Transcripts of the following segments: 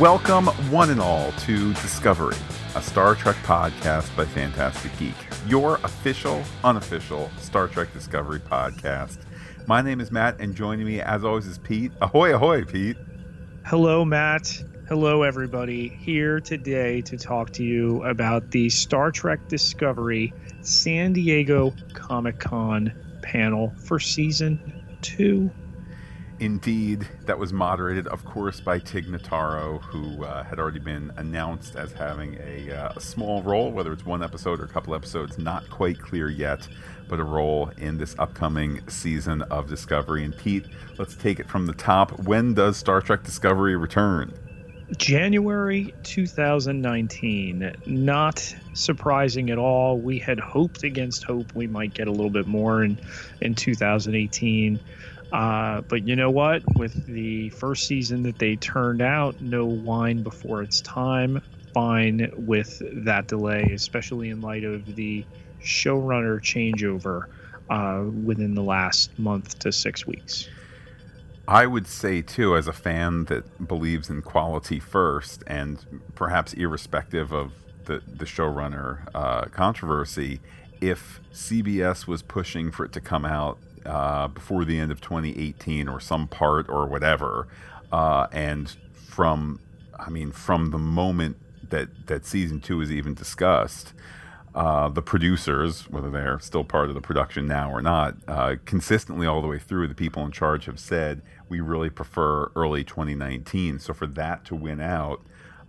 Welcome, one and all, to Discovery, a Star Trek podcast by Fantastic Geek, your official, unofficial Star Trek Discovery podcast. My name is Matt, and joining me, as always, is Pete. Ahoy, ahoy, Pete. Hello, Matt. Hello, everybody. Here today to talk to you about the Star Trek Discovery San Diego Comic Con panel for season two. Indeed, that was moderated, of course, by Tig Notaro, who uh, had already been announced as having a, uh, a, small role, whether it's one episode or a couple episodes, not quite clear yet, but a role in this upcoming season of Discovery. And Pete, let's take it from the top. When does Star Trek Discovery return? January 2019. Not surprising at all. We had hoped against hope we might get a little bit more in, in 2018. Uh, but you know what? With the first season that they turned out, no wine before its time. Fine with that delay, especially in light of the showrunner changeover uh, within the last month to six weeks. I would say, too, as a fan that believes in quality first, and perhaps irrespective of the, the showrunner uh, controversy, if CBS was pushing for it to come out uh, before the end of 2018 or some part or whatever. Uh, and from, I mean, from the moment that, that season two is even discussed, uh, the producers, whether they're still part of the production now or not, uh, consistently all the way through, the people in charge have said we really prefer early 2019. So for that to win out,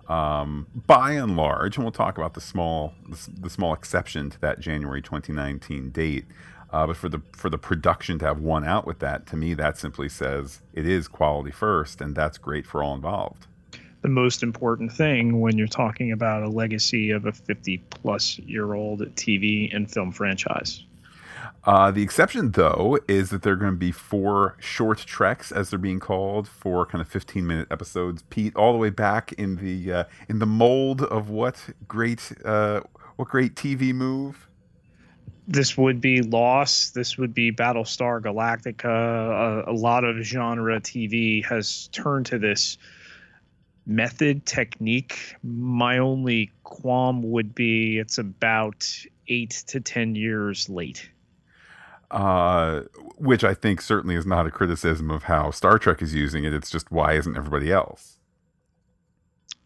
um, by and large, and we'll talk about the small the, the small exception to that January 2019 date. Uh, but for the for the production to have won out with that, to me, that simply says it is quality first, and that's great for all involved. The most important thing when you're talking about a legacy of a 50 plus year old TV and film franchise. Uh, the exception, though, is that there are going to be four short treks, as they're being called, four kind of 15 minute episodes. Pete, all the way back in the uh, in the mold of what great uh, what great TV move? This would be Lost. This would be Battlestar Galactica. A, a, lot of genre TV has turned to this method technique. My only qualm would be it's about eight to ten years late. Uh, which I think certainly is not a criticism of how Star Trek is using it. It's just why isn't everybody else?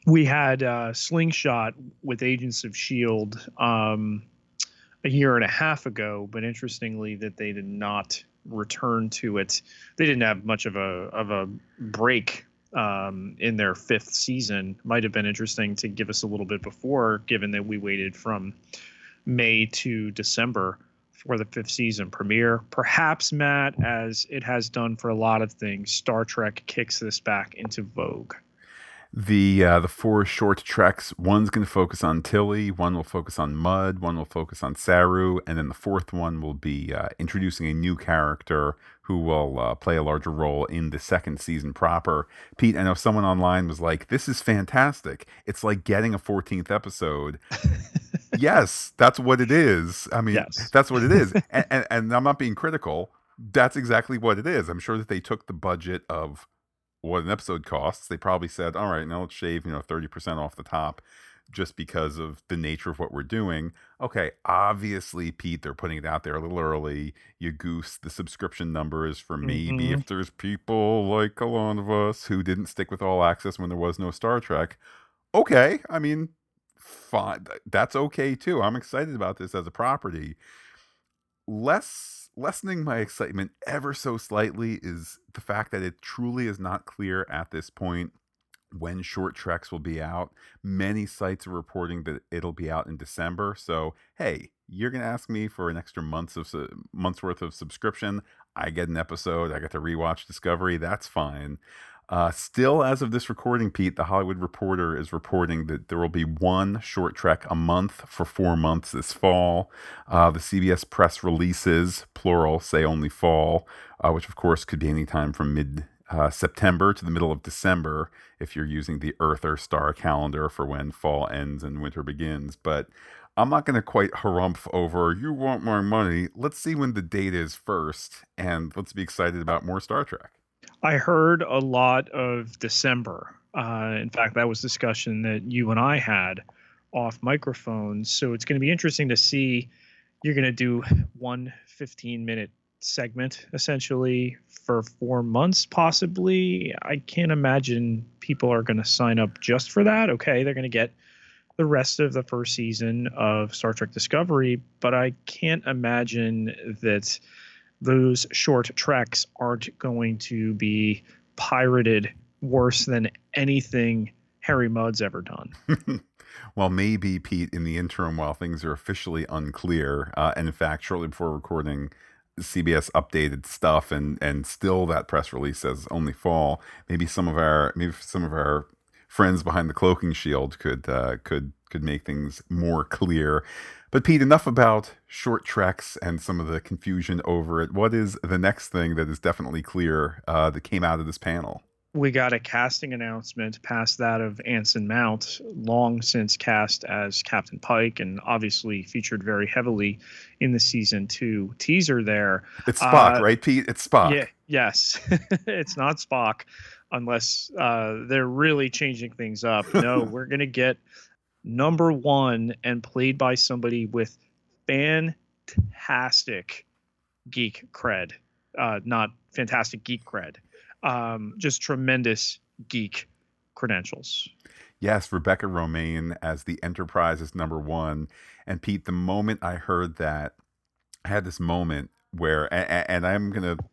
We had uh, Slingshot with Agents of Shield. Um, a year and a half ago, but interestingly, that they did not return to it. They didn't have much of a of a break um, in their fifth season. Might have been interesting to give us a little bit before, given that we waited from May to December for the fifth season premiere. Perhaps, Matt, as it has done for a lot of things, Star Trek kicks this back into vogue the uh, the four short treks. One's going to focus on Tilly. One will focus on Mudd. One will focus on Saru, and then the fourth one will be uh, introducing a new character who will uh, play a larger role in the second season proper. Pete, I know someone online was like, "This is fantastic. It's like getting a 14th episode." yes, that's what it is. I mean, yes. that's what it is, and, and, and I'm not being critical. That's exactly what it is. I'm sure that they took the budget of what an episode costs, they probably said, all right, now let's shave, you know, 30% off the top just because of the nature of what we're doing. Okay, obviously, Pete, they're putting it out there a little early. You goose the subscription numbers for maybe mm-hmm. if there's people like a lot of us who didn't stick with all access when there was no Star Trek. Okay, I mean, fine. That's okay too. I'm excited about this as a property. Less lessening my excitement ever so slightly is the fact that it truly is not clear at this point when short treks will be out. Many sites are reporting that it'll be out in December. So, hey, you're going to ask me for an extra months of months worth of subscription. I get an episode, I get to rewatch Discovery, that's fine. Uh, still, as of this recording, Pete, the Hollywood Reporter is reporting that there will be one short trek a month for four months this fall. Uh, the CBS press releases, plural, say only fall, uh, which of course could be any time from mid uh, September to the middle of December if you're using the Earth or star calendar for when fall ends and winter begins. But I'm not going to quite harumph over, you want more money. Let's see when the date is first, and let's be excited about more Star Trek. I heard a lot of December. Uh, in fact, that was discussion that you and I had off microphones. So it's going to be interesting to see. You're going to do one 15 minute segment essentially for four months, possibly. I can't imagine people are going to sign up just for that. Okay, they're going to get the rest of the first season of Star Trek Discovery, but I can't imagine that those short treks aren't going to be pirated worse than anything Harry Mudd's ever done. well, maybe Pete, in the interim, while things are officially unclear, uh, and in fact, shortly before recording, CBS updated stuff, and and still that press release says only fall. Maybe some of our maybe some of our friends behind the cloaking shield could uh, could could make things more clear. But Pete, enough about short treks and some of the confusion over it. What is the next thing that is definitely clear uh, that came out of this panel? we got a casting announcement past that of Anson Mount, long since cast as Captain Pike, and obviously featured very heavily in the season two teaser. There, it's Spock, uh, right, Pete? It's Spock. Yeah, yes, it's not Spock, unless uh, they're really changing things up. No, we're gonna get number one and played by somebody with fantastic geek cred, uh, not fantastic geek cred um, just tremendous geek credentials. Yes, Rebecca Romijn as the Enterprise is number one. And Pete, the moment I heard that, I had this moment where, and, and I'm going to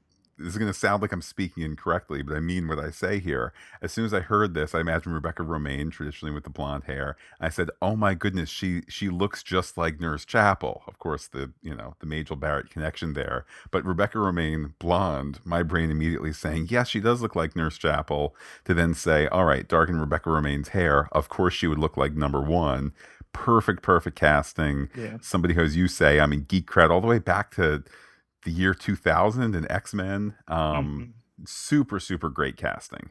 this is going to sound like I'm speaking incorrectly, but I mean what I say here. As soon as I heard this, I imagined Rebecca Romijn, traditionally with the blonde hair. I said, "Oh my goodness, she she looks just like Nurse Chapel." Of course, the you know the Majel Barrett connection there, but Rebecca Romijn, blonde. My brain immediately saying, "Yes, she does look like Nurse Chapel." To then say, "All right, darken Rebecca Romijn's hair." Of course, she would look like number one. Perfect, perfect casting. Yeah. Somebody who, as you say, I mean, geek cred all the way back to the year 2000 and X Men. Um, mm-hmm. Super, super great casting.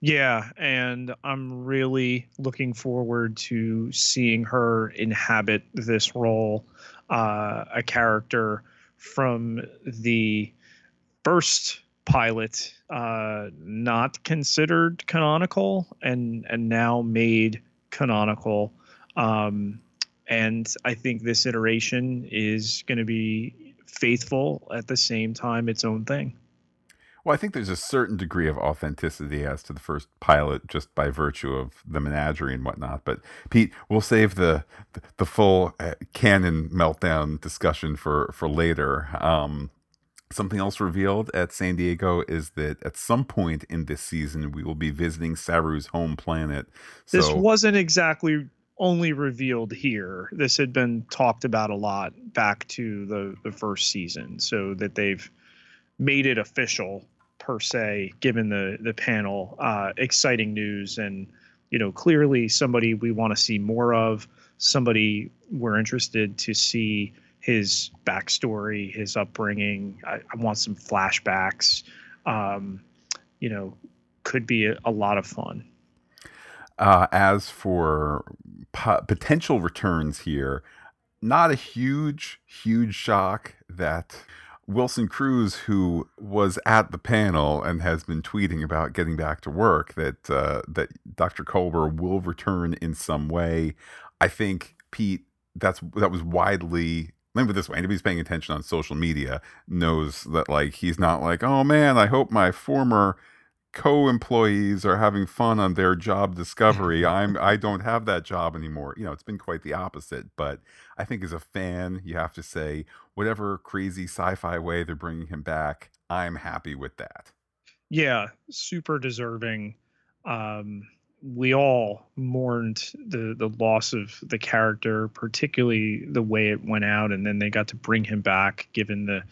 Yeah, and I'm really looking forward to seeing her inhabit this role, uh, a character from the first pilot, uh, not considered canonical, and and now made canonical. Um, and I think this iteration is going to be faithful at the same time its own thing. Well, I think there's a certain degree of authenticity as to the first pilot just by virtue of the menagerie and whatnot. But Pete, we'll save the the full uh, canon meltdown discussion for for later. Um, something else revealed at San Diego is that at some point in this season we will be visiting Saru's home planet. So, this wasn't exactly only revealed here. This had been talked about a lot back to the the first season, so that they've made it official per se, given the the panel. Uh, exciting news, and you know, clearly somebody we want to see more of. Somebody we're interested to see his backstory, his upbringing. I, I want some flashbacks. Um, you know, could be a, a lot of fun. Uh, as for po- potential returns here, not a huge, huge shock that Wilson Cruz, who was at the panel and has been tweeting about getting back to work, that uh, that Dr. Culber will return in some way. I think Pete, that's that was widely. Let me put this way: anybody paying attention on social media knows that like he's not like, oh man, I hope my former co-employees are having fun on their job discovery i'm i don't have that job anymore. You know it's been quite the opposite but i think as a fan you have to say whatever crazy sci-fi way they're bringing him back i'm happy with that. Yeah super deserving. Um we all mourned the the loss of the character particularly the way it went out and then they got to bring him back given the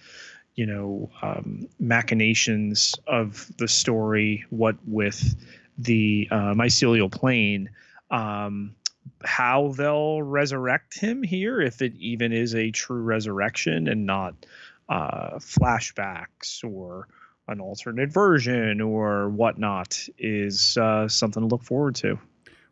you know um, machinations of the story what with the uh, mycelial plane um, how they'll resurrect him here if it even is a true resurrection and not uh, flashbacks or an alternate version or whatnot is uh, something to look forward to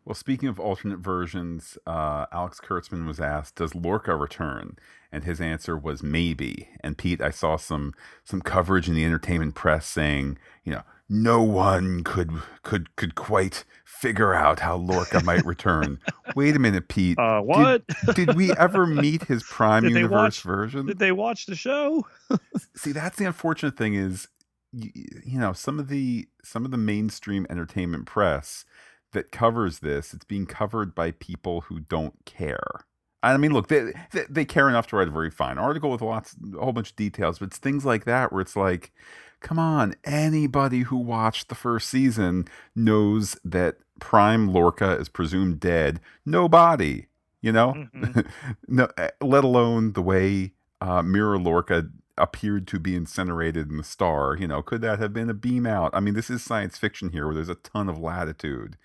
Well, speaking of alternate versions, uh, Alex Kurtzman was asked, "Does Lorca return?" And his answer was maybe. And Pete, I saw some some coverage in the entertainment press saying, you know, no one could could could quite figure out how Lorca might return. Wait a minute, Pete. Uh, what? Did, did we ever meet his Prime Did Universe watch- version? Did they watch the show? See, that's the unfortunate thing is, you, you know, some of the some of the mainstream entertainment press that covers this, it's being covered by people who don't care. I mean, look, they, they they care enough to write a very fine article with lots, a whole bunch of details, but it's things like that where it's like, come on, anybody who watched the first season knows that Prime Lorca is presumed dead. Nobody, you know, Mhm. no, eh, let alone the way uh, Mirror Lorca appeared to be incinerated in the star. You know, could that have been a beam out? I mean, this is science fiction here, where there's a ton of latitude,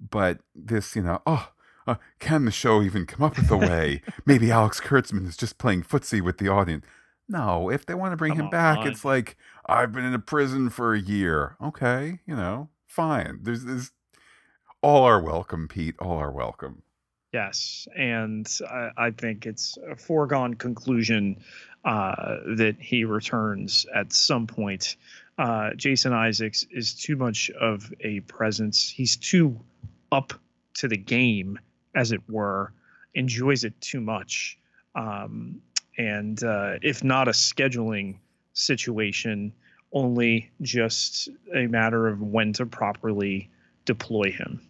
but this, you know, oh. Uh, can the show even come up with a way? Maybe Alex Kurtzman is just playing footsie with the audience. No, if they want to bring Come him back, on. it's like I've been in a prison for a year. Okay, you know, fine. There's this. All are welcome, Pete. All are welcome. Yes, and I, I think it's a foregone conclusion uh, that he returns at some point. Uh, Jason Isaacs is too much of a presence. He's too up to the game, as it were, enjoys it too much. Um, and uh, if not a scheduling situation, only just a matter of when to properly deploy him.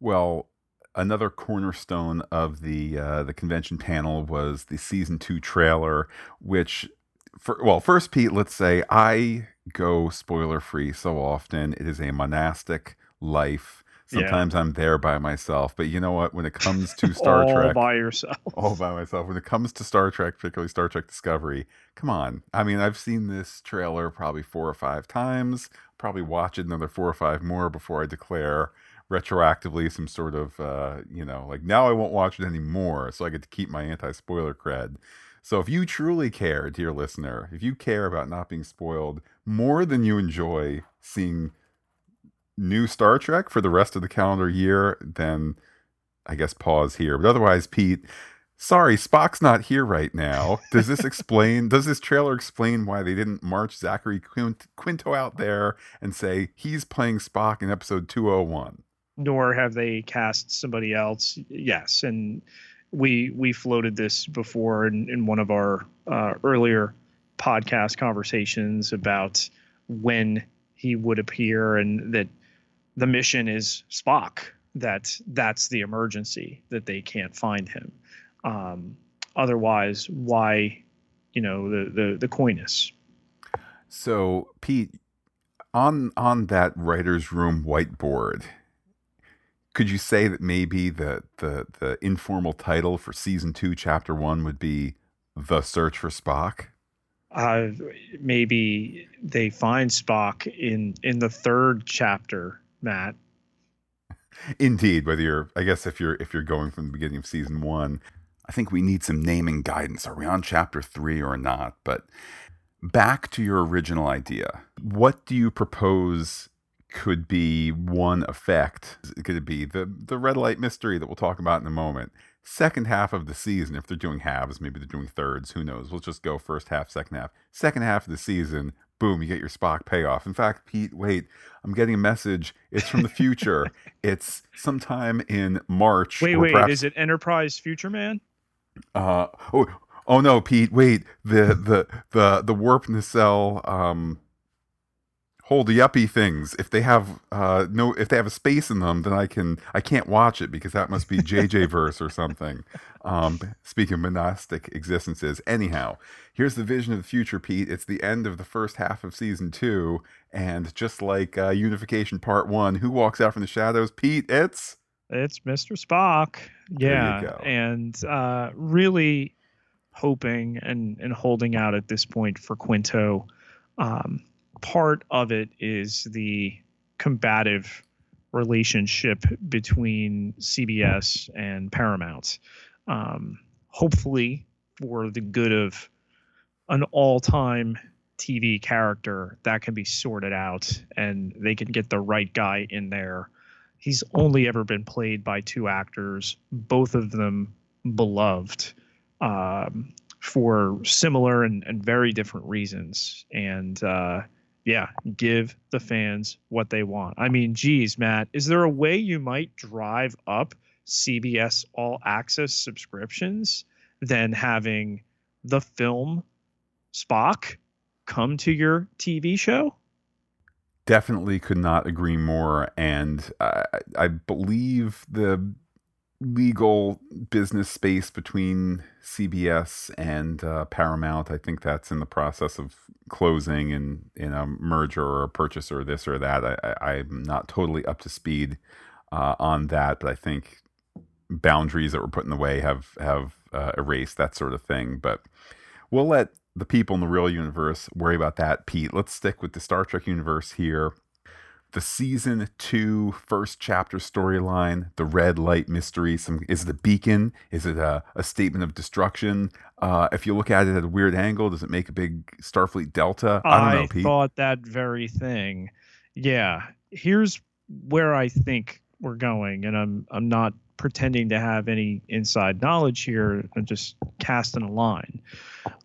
Well, another cornerstone of the uh, the convention panel was the season two trailer, which, for, well, first, Pete, let's say I go spoiler free so often. It is a monastic life. Yeah. Sometimes I'm there by myself, but you know what? When it comes to Star Trek. all Trek, by yourself. all by myself. When it comes to Star Trek, particularly Star Trek Discovery, come on. I mean, I've seen this trailer probably four or five times. Probably watch it another four or five more before I declare retroactively some sort of, uh, you know, like now I won't watch it anymore, so I get to keep my anti-spoiler cred. So if you truly care, dear listener, if you care about not being spoiled more than you enjoy seeing new Star Trek for the rest of the calendar year, then I guess pause here. But otherwise, Pete, sorry, Spock's not here right now. Does this explain? does this trailer explain why they didn't march Zachary Quint- Quinto out there and say he's playing Spock in episode 201? nor have they cast somebody else. Yes, and we we floated this before in, in one of our uh, earlier podcast conversations about when he would appear and that the mission is Spock. That that's the emergency that they can't find him. Um, otherwise, why, you know, the the the coyness. So, Pete, on on that writer's room whiteboard, could you say that maybe the the the informal title for season two, chapter one, would be "The Search for Spock"? uh, maybe they find Spock in in the third chapter, Matt. Indeed, whether you're, I guess if you're if you're going from the beginning of season one, I think we need some naming guidance. Are we on chapter three or not? But back to your original idea. What do you propose could be one effect? Could it be the the red light mystery that we'll talk about in a moment? Second half of the season, if they're doing halves, maybe they're doing thirds. Who knows? We'll just go first half, second half. Second half of the season, boom, you get your Spock payoff. In fact, Pete, wait, I'm getting a message. It's from the future. it's sometime in March. Wait, wait, perhaps- is it Enterprise Future Man? uh oh oh no, Pete, wait. The the the the warp nacelle um holdy uppy things. If they have uh no if they have a space in them, then I can I can't watch it because that must be JJ verse or something. Um speaking of monastic existences. Anyhow, here's the vision of the future, Pete. It's the end of the first half of season two, and just like uh, Unification Part One, who walks out from the shadows? Pete, it's It's Mr. Spock. There you Yeah, go. and uh, really hoping and and holding out at this point for Quinto. Um, part of it is the combative relationship between CBS and Paramount. Um, hopefully, for the good of an all-time TV character, that can be sorted out, and they can get the right guy in there he's only ever been played by two actors, both of them beloved um, for similar and, and very different reasons. And uh, yeah, give the fans what they want. I mean, geez, Matt, is there a way you might drive up CBS All Access subscriptions than having the film Spock come to your TV show? Definitely could not agree more. And I, I believe the legal business space between CBS and uh, Paramount. I think that's in the process of closing in in a merger or a purchase or this or that. I, am not totally up to speed uh, on that, but I think boundaries that were put in the way have have uh, erased that sort of thing. But we'll let the people in the real universe worry about that. Pete, let's stick with the Star Trek universe here the season two first chapter storyline, the red light mystery. Some is it a beacon? Is it a, a statement of destruction? Uh, if you look at it at a weird angle, does it make a big Starfleet Delta? I don't know. I Pete. thought that very thing. Yeah, here's where I think we're going, and I'm I'm not pretending to have any inside knowledge here. I'm just casting a line.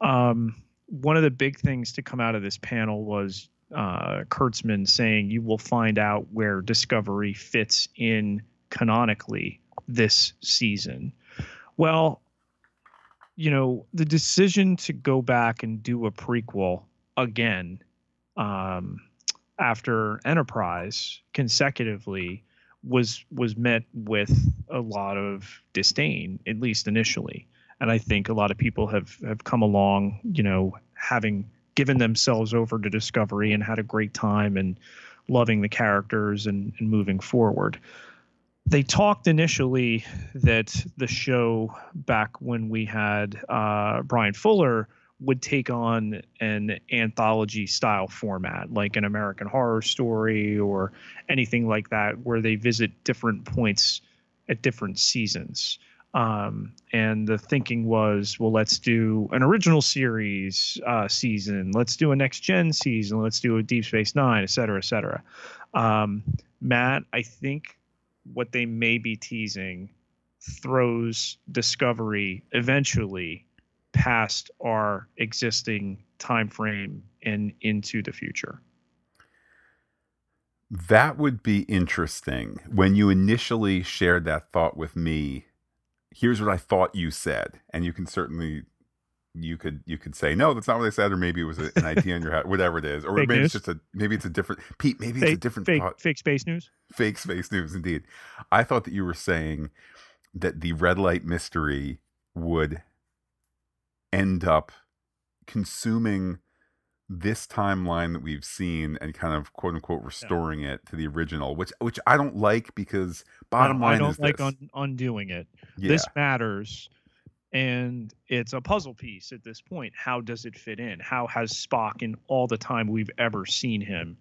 Um, one of the big things to come out of this panel was uh, Kurtzman saying you will find out where Discovery fits in canonically this season. Well, you know, the decision to go back and do a prequel again um, after Enterprise consecutively was was met with a lot of disdain, at least initially. And I think a lot of people have have come along, you know, having given themselves over to Discovery and had a great time and loving the characters and, and moving forward. They talked initially that the show back when we had uh, Bryan Fuller would take on an anthology style format like an American Horror Story or anything like that, where they visit different points at different seasons. Um, and the thinking was, well, let's do an original series uh, season, let's do a next gen season, let's do a Deep Space Nine, et cetera, et cetera. Um, Matt, I think what they may be teasing throws Discovery eventually past our existing time frame and into the future. That would be interesting. When you initially shared that thought with me, here's what I thought you said, and you can certainly you could you could say no, that's not what I said, or maybe it was an idea in your head, whatever it is, or fake maybe news. it's just a maybe it's a different Pete, maybe fake, it's a different fake, thought. fake space news, fake space news, indeed. I thought that you were saying that the red light mystery would end up consuming this timeline that we've seen and kind of quote unquote restoring yeah. it to the original, which which I don't like because bottom no, line I don't like un- undoing it. Yeah. This matters, and it's a puzzle piece at this point. How does it fit in? How has Spock, in all the time we've ever seen him,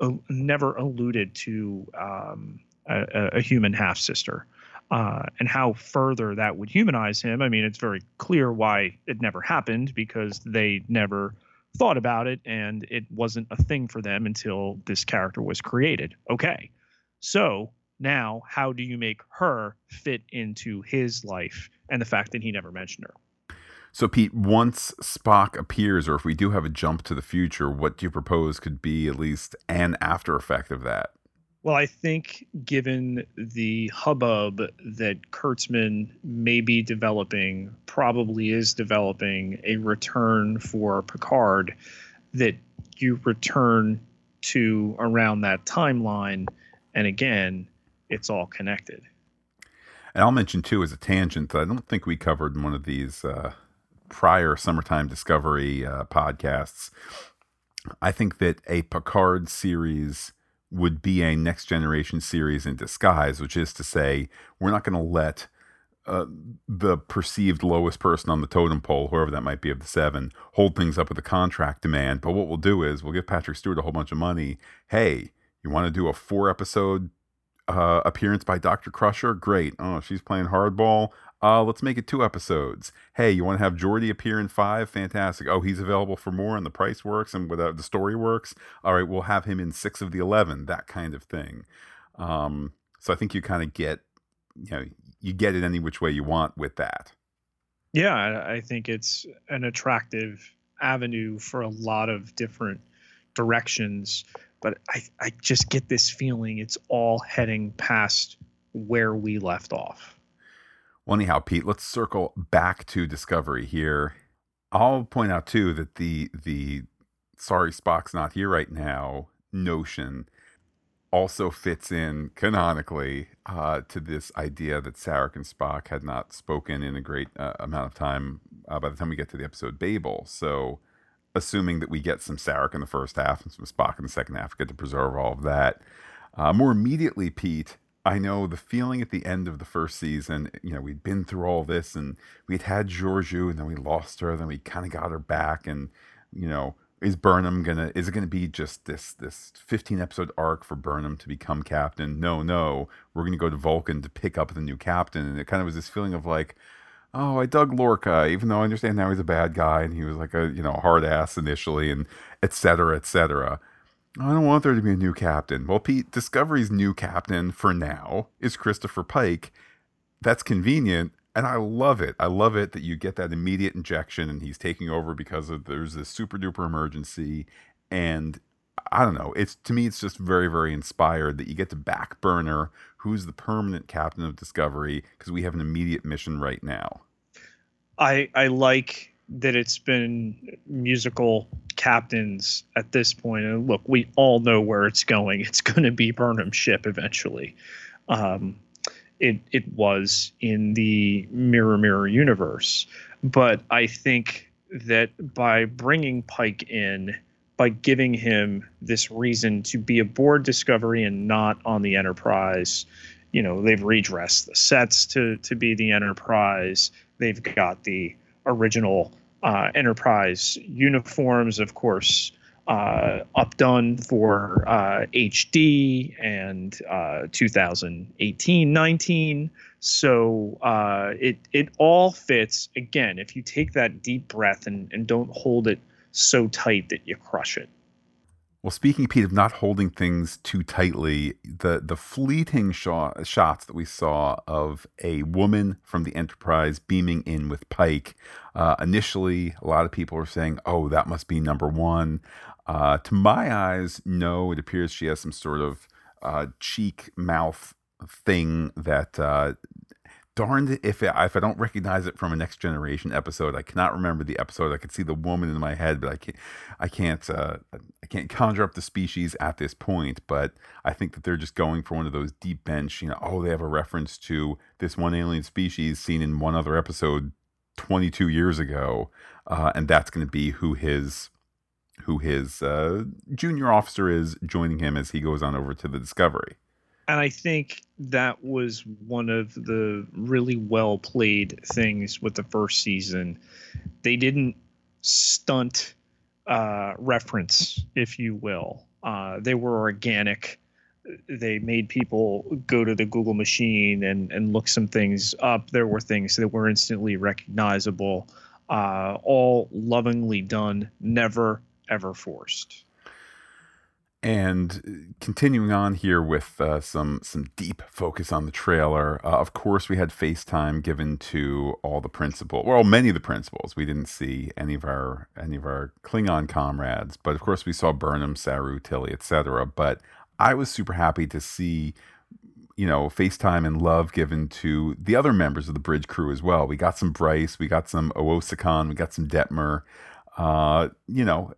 uh, never alluded to um, a, a, human half sister? Uh, and how further that would humanize him. I mean, it's very clear why it never happened because they never thought about it and it wasn't a thing for them until this character was created. Okay. So now, how do you make her fit into his life and the fact that he never mentioned her? So, Pete, once Spock appears, or if we do have a jump to the future, what do you propose could be at least an after effect of that? Well, I think given the hubbub that Kurtzman may be developing, probably is developing a return for Picard, that you return to around that timeline. And again, it's all connected. And I'll mention, too, as a tangent, that I don't think we covered in one of these uh, prior Summertime Discovery uh, podcasts. I think that a Picard series would be a next generation series in disguise, which is to say, we're not going to let uh, the perceived lowest person on the totem pole, whoever that might be of the seven, hold things up with a contract demand. But what we'll do is we'll give Patrick Stewart a whole bunch of money. Hey, you want to do a four episode uh, appearance by Dr. Crusher? Great. Oh, she's playing hardball. Uh, let's make it two episodes. Hey, you want to have Geordi appear in five? Fantastic. Oh, he's available for more, and the price works, and without the story works. All right, we'll have him in six of the eleven. That kind of thing. Um, So I think you kind of get, you know, you get it any which way you want with that. Yeah, I think it's an attractive avenue for a lot of different directions. But I, I just get this feeling it's all heading past where we left off. Well, anyhow, Pete, let's circle back to Discovery here. I'll point out too that the the sorry Spock's not here right now notion also fits in canonically uh, to this idea that Sarek and Spock had not spoken in a great uh, amount of time uh, by the time we get to the episode Babel. So, assuming that we get some Sarek in the first half and some Spock in the second half, get to preserve all of that. Uh, more immediately, Pete, I know the feeling at the end of the first season, eh, you know, we'd been through all this and we'd had Georgiou and then we lost her, then we kind of got her back and, you know, is Burnham gonna is it gonna be just this this 15 episode arc for Burnham to become captain? No, no. We're gonna go to Vulcan to pick up the new captain. And it kind of was this feeling of like, oh, I dug Lorca, even though I understand now he's a bad guy and he was like a, you know, hard ass initially and et cetera, et cetera. I don't want there to be a new captain. Well, Pete, Discovery's new captain for now is Christopher Pike. That's convenient and I love it. I love it that you get that immediate injection and he's taking over because of there's this super duper emergency and I don't know. It's to me it's just very very inspired that you get to back Burner who's the permanent captain of Discovery because we have an immediate mission right now. I I like that it's been musical captains at this point and look, we all know where it's going. It's going to be Burnham's ship eventually. Um, it it was in the mirror mirror universe but i think that by bringing pike in by giving him this reason to be aboard discovery and not on the enterprise you know they've redressed the sets to to be the enterprise they've got the original uh, enterprise uniforms of course uh, updone for uh, HD and uh, 2018 19. So uh, it it all fits. Again, if you take that deep breath and, and don't hold it so tight that you crush it. Well, speaking, Pete, of not holding things too tightly, the the fleeting shot, shots that we saw of a woman from the Enterprise beaming in with Pike, uh, initially, a lot of people were saying, "Oh, that must be number one." Uh, to my eyes, no. It appears she has some sort of uh, cheek mouth thing that uh, darned if it, if I don't recognize it from a next generation episode, I cannot remember the episode. I could see the woman in my head, but I can't I can't uh, I can't conjure up the species at this point. But I think that they're just going for one of those deep bench. You know, oh, they have a reference to this one alien species seen in one other episode 22 years ago, uh, and that's going to be who his who his uh, junior officer is joining him as he goes on over to the Discovery. And I think that was one of the really well played things with the first season. They didn't stunt uh, reference, if you will. Uh, they were organic. They made people go to the Google machine and, and look some things up. There were things that were instantly recognizable, uh, all lovingly done, never ever forced. And continuing on here with uh, some some deep focus on the trailer, uh, of course we had FaceTime given to all the principals, well, many of the principals. We didn't see any of our any of our Klingon comrades, but of course we saw Burnham, Saru, Tilly, etc. But I was super happy to see, you know, FaceTime and love given to the other members of the bridge crew as well. We got some Bryce, we got some Owosekun, we got some Detmer. Uh, you know,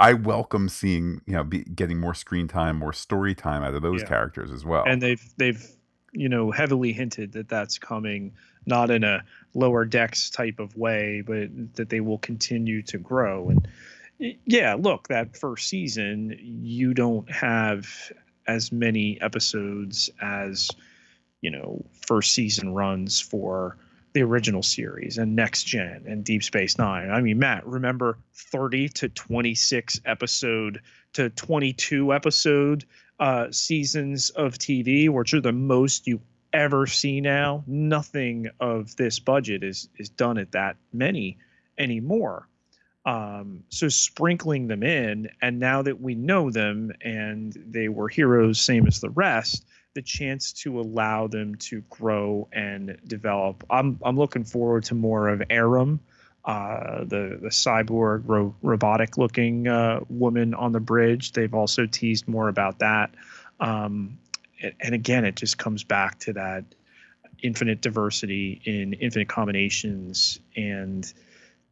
I welcome seeing you know be, getting more screen time, more story time out of those yeah. characters as well. And they've they've you know heavily hinted that that's coming not in a lower decks type of way, but that they will continue to grow. And yeah, look, that first season you don't have as many episodes as you know first season runs for the original series and next gen and deep space nine. I mean matt remember 30 to 26 episode to 22 episode uh, seasons of tv which are the most you ever see now? Nothing of this budget is is done at that many anymore. Um, so sprinkling them in and now that we know them and they were heroes same as the rest the chance to allow them to grow and develop. I'm I'm looking forward to more of Airiam, uh, the the cyborg ro- robotic looking uh, woman on the bridge. They've also teased more about that. Um, and, and again, it just comes back to that infinite diversity in infinite combinations and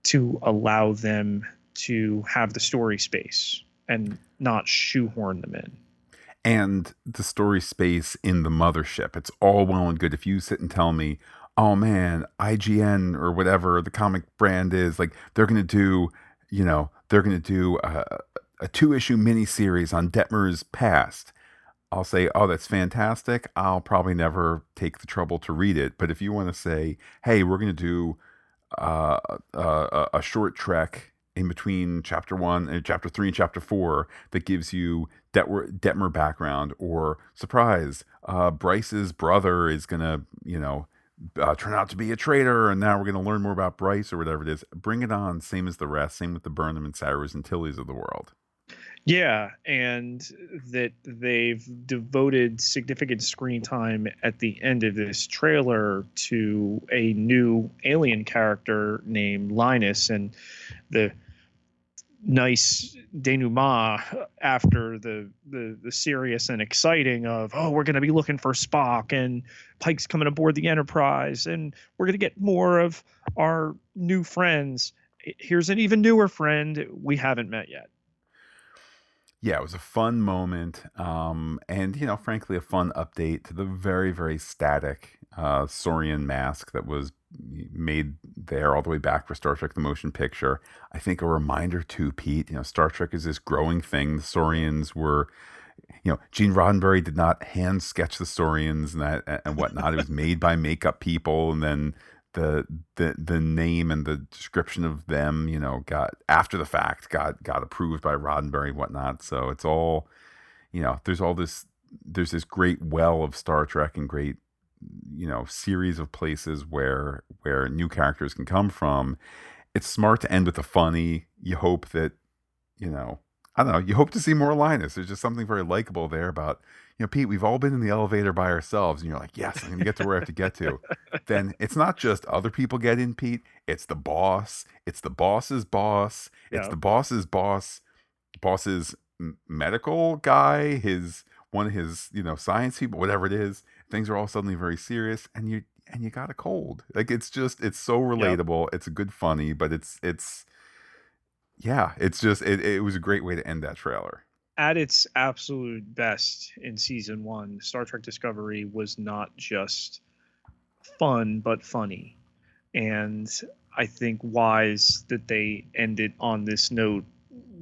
to allow them to have the story space and not shoehorn them in and the story space in the mothership. It's all well and good if you sit and tell me, oh man, IGN or whatever the comic brand is, like they're going to do, you know, they're going to do a, a two issue miniseries on Detmer's past. I'll say, oh, that's fantastic. I'll probably never take the trouble to read it. But if you want to say, hey, we're going to do uh, uh, a short trek in between chapter one and chapter three and chapter four that gives you Detmer, Detmer background or surprise, uh, Bryce's brother is gonna, you know, uh, turn out to be a traitor, and now we're gonna learn more about Bryce or whatever it is. Bring it on. Same as the rest. Same with the Burnham and Sarus and Tillys of the world. Yeah, and that they've devoted significant screen time at the end of this trailer to a new alien character named Linus, and the nice denouement after the, the the serious and exciting of oh we're going to be looking for Spock and Pike's coming aboard the Enterprise and we're going to get more of our new friends. Here's an even newer friend we haven't met yet. Yeah, it was a fun moment, um, and you know, frankly, a fun update to the very, very static uh, Saurian mask that was made there all the way back for Star Trek the Motion Picture. I think a reminder to Pete, you know, Star Trek is this growing thing. The Saurians were, you know, Gene Roddenberry did not hand sketch the Saurians and that and whatnot. it was made by makeup people, and then the the the name and the description of them, you know, got after the fact got got approved by Roddenberry and whatnot. So it's all, you know, there's all this there's this great well of Star Trek and great you know series of places where where new characters can come from it's smart to end with a funny you hope that you know i don't know you hope to see more linus. There's just something very likable there about you know pete we've all been in the elevator by ourselves and you're like yes i'm gonna get to where i have to get to. Then it's not just other people get in pete. It's the boss. It's the boss's boss. It's yeah. the boss's boss boss's medical guy his one of his you know science people whatever it is things are all suddenly very serious and you and you got a cold. Like it's just it's so relatable yep. it's a good funny but it's it's yeah it's just it, it was a great way to end that trailer. At its absolute best in season one star trek discovery was not just fun but funny. And i think wise that they ended on this note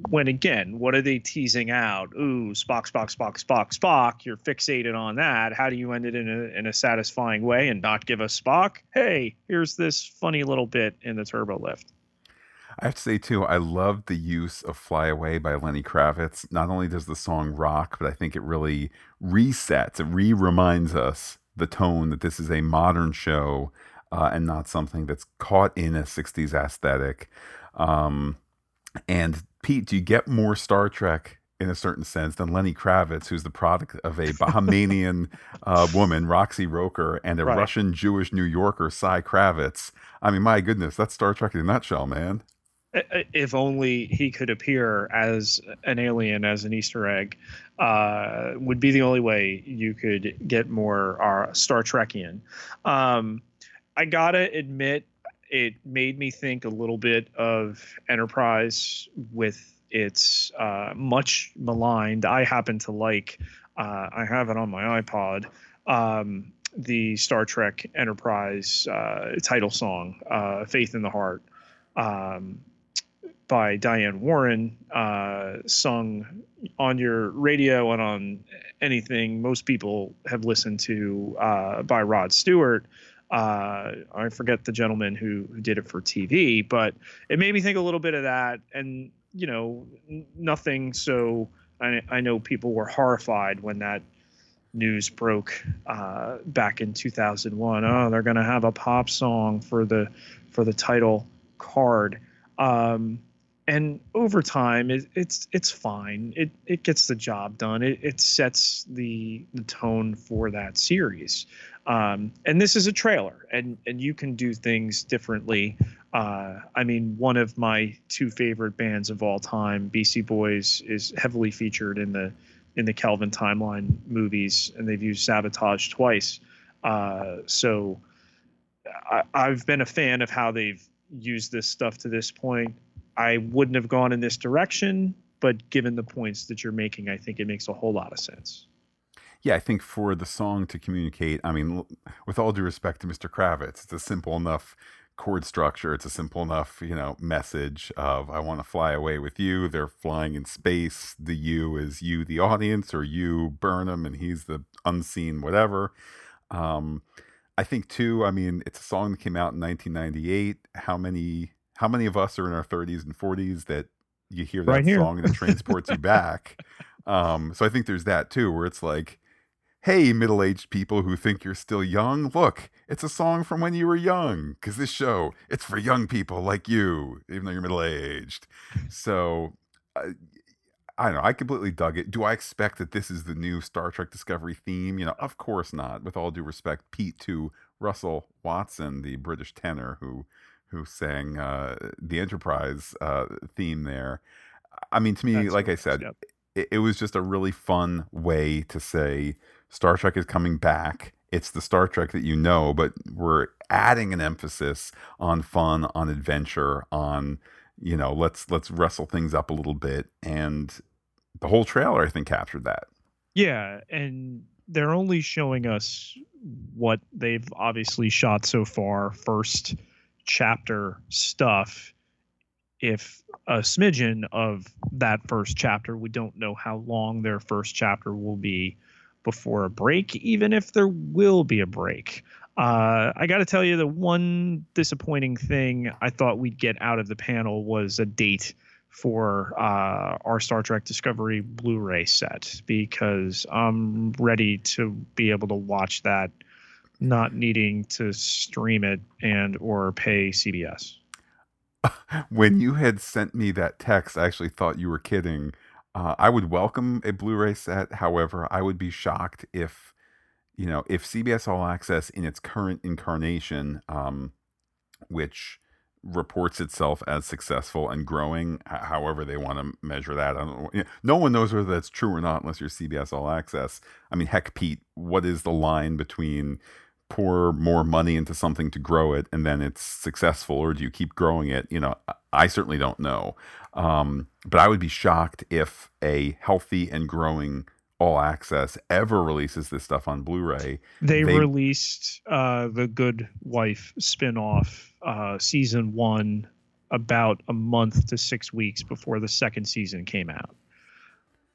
when again, what are they teasing out? Ooh, Spock, Spock, Spock, Spock, Spock. You're fixated on that. How do you end it in a in a satisfying way and not give us Spock? Hey, here's this funny little bit in the turbo lift. I have to say too, I love the use of "Fly Away" by Lenny Kravitz. Not only does the song rock, but I think it really resets, it re-reminds us the tone that this is a modern show uh, and not something that's caught in a '60s aesthetic. Um, and Pete, do you get more Star Trek in a certain sense than Lenny Kravitz, who's the product of a Bahamian uh, woman, Roxie Roker, and a right. Russian Jewish New Yorker, Sy Kravitz? I mean, my goodness, that's Star Trek in a nutshell, man. If only he could appear as an alien, as an Easter egg, uh, would be the only way you could get more uh, Star Trekian. Um, I gotta admit, it made me think a little bit of Enterprise with its uh, much maligned. I happen to like. Uh, I have it on my iPod. Um, the Star Trek Enterprise uh, title song, uh, "Faith in the Heart," um, by Diane Warren, uh, sung on your radio and on anything most people have listened to uh, by Rod Stewart. Uh, I forget the gentleman who, who did it for TV, but it made me think a little bit of that. And, you know, nothing so. I, I know people were horrified when that news broke uh, back in 2001. Oh, they're going to have a pop song for the for the title card. Um, and over time, it, it's it's fine. It it gets the job done. It it sets the the tone for that series. Um, and this is a trailer, and and you can do things differently. Uh, I mean, one of my two favorite bands of all time, Beastie Boys, is heavily featured in the in the Kelvin timeline movies, and they've used sabotage twice. Uh, so I, I've been a fan of how they've used this stuff to this point. I wouldn't have gone in this direction, but given the points that you're making, I think it makes a whole lot of sense. Yeah, I think for the song to communicate, I mean, with all due respect to Mr. Kravitz, it's a simple enough chord structure. It's a simple enough, you know, message of I want to fly away with you. They're flying in space. The you is you, the audience, or you, Burnham, and he's the unseen whatever. Um, I think too. I mean, it's a song that came out in 1998. How many? How many of us are in our 30s and 40s that you hear that Right song and it transports you back? Um, so I think there's that too, where it's like, hey, middle aged people who think you're still young, look, it's a song from when you were young. Because this show, it's for young people like you, even though you're middle aged. So uh, I don't know. I completely dug it. Do I expect that this is the new Star Trek Discovery theme? You know, of course not. With all due respect, Pete to Russell Watson, the British tenor who who sang uh, the Enterprise uh, theme there. I mean, to me, That's like I said, yep. it, it was just a really fun way to say Star Trek is coming back. It's the Star Trek that you know, but we're adding an emphasis on fun, on adventure, on you know, let's let's wrestle things up a little bit. And the whole trailer, I think, captured that. Yeah, and they're only showing us what they've obviously shot so far, first chapter stuff. If a smidgen of that first chapter, we don't know how long their first chapter will be before a break, even if there will be a break. Uh, I got to tell you, the one disappointing thing I thought we'd get out of the panel was a date for uh, our Star Trek Discovery Blu-ray set because I'm ready to be able to watch that, not needing to stream it and or pay CBS. When you had sent me that text, I actually thought you were kidding. Uh, I would welcome a Blu-ray set. However, I would be shocked if, you know, if CBS All Access in its current incarnation, um, which reports itself as successful and growing, however they want to measure that. Know, No one knows whether that's true or not unless you're CBS All Access. I mean, heck, Pete, what is the line between pour more money into something to grow it and then it's successful, or do you keep growing it? You know, I- certainly don't know. Um, but I would be shocked if a healthy and growing All Access ever releases this stuff on Blu-ray. They, They- released uh, the Good Wife spin-off uh, season one about a month to six weeks before the second season came out.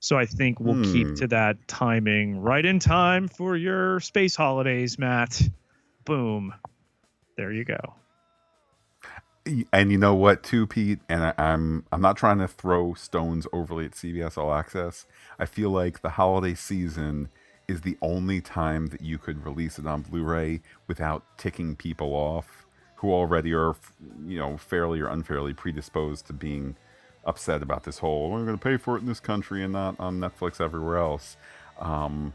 So I think we'll Hmm. keep to that timing right in time for your space holidays, Matt. Boom. There you go. and you know what too pete and I, i'm i'm not trying to throw stones overly at cbs all access i feel like the holiday season is the only time that you could release it on blu-ray without ticking people off who already are you know fairly or unfairly predisposed to being upset about this whole we're going to pay for it in this country and not on netflix everywhere else um,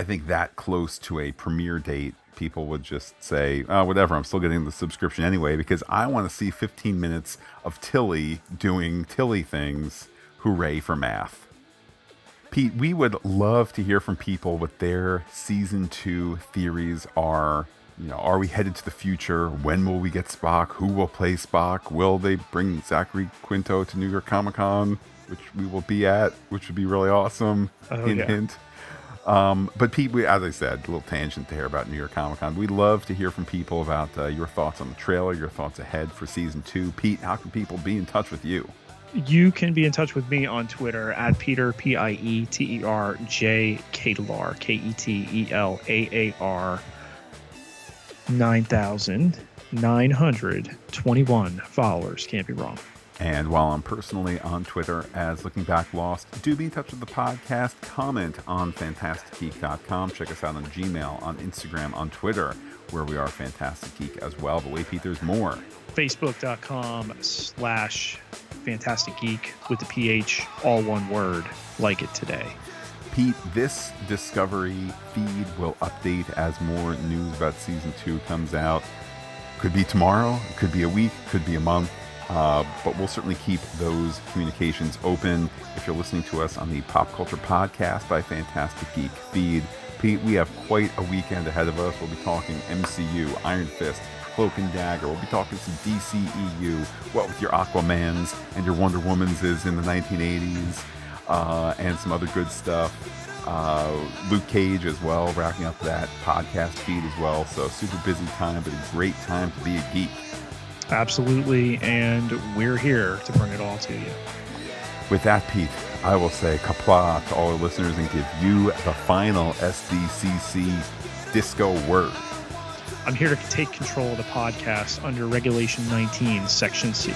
I think that close to a premiere date, people would just say, oh, whatever, I'm still getting the subscription anyway, because I want to see 15 minutes of Tilly doing Tilly things. Hooray for math. Pete, we would love to hear from people what their season two theories are. You know, are we headed to the future? When will we get Spock? Who will play Spock? Will they bring Zachary Quinto to New York Comic Con, which we will be at, which would be really awesome? Oh, hint, yeah. hint. Um, but Pete, we, as I said, a little tangent there about New York Comic Con. We'd love to hear from people about uh, your thoughts on the trailer, your thoughts ahead for season two. Pete, how can people be in touch with you? You can be in touch with me on Twitter at Peter P I E T E R J Ketelaar K E T E L A A R nine thousand nine hundred twenty one followers. Can't be wrong. And while I'm personally on Twitter as Looking Back Lost, do be in touch with the podcast. Comment on fantasticgeek.com. Check us out on Gmail, on Instagram, on Twitter, where we are Fantastic Geek as well. But wait, Pete, there's more. Facebook.com slash Fantastic Geek with the PH, all one word, like it today. Pete, this Discovery feed will update as more news about season two comes out. Could be tomorrow, could be a week, could be a month. Uh, but we'll certainly keep those communications open. If you're listening to us on the Pop Culture Podcast by Fantastic Geek feed, Pete, we have quite a weekend ahead of us. We'll be talking MCU, Iron Fist, Cloak and Dagger. We'll be talking some DCEU, what with your Aquamans and your Wonder Woman's is in the 1980s, uh, and some other good stuff. Uh, Luke Cage as well, wrapping up that podcast feed as well. So super busy time, but a great time to be a geek. Absolutely, and we're here to bring it all to you. With that, Pete, I will say Qapla' to all our listeners and give you the final SDCC disco word. I'm here to take control of the podcast under Regulation 19, Section C.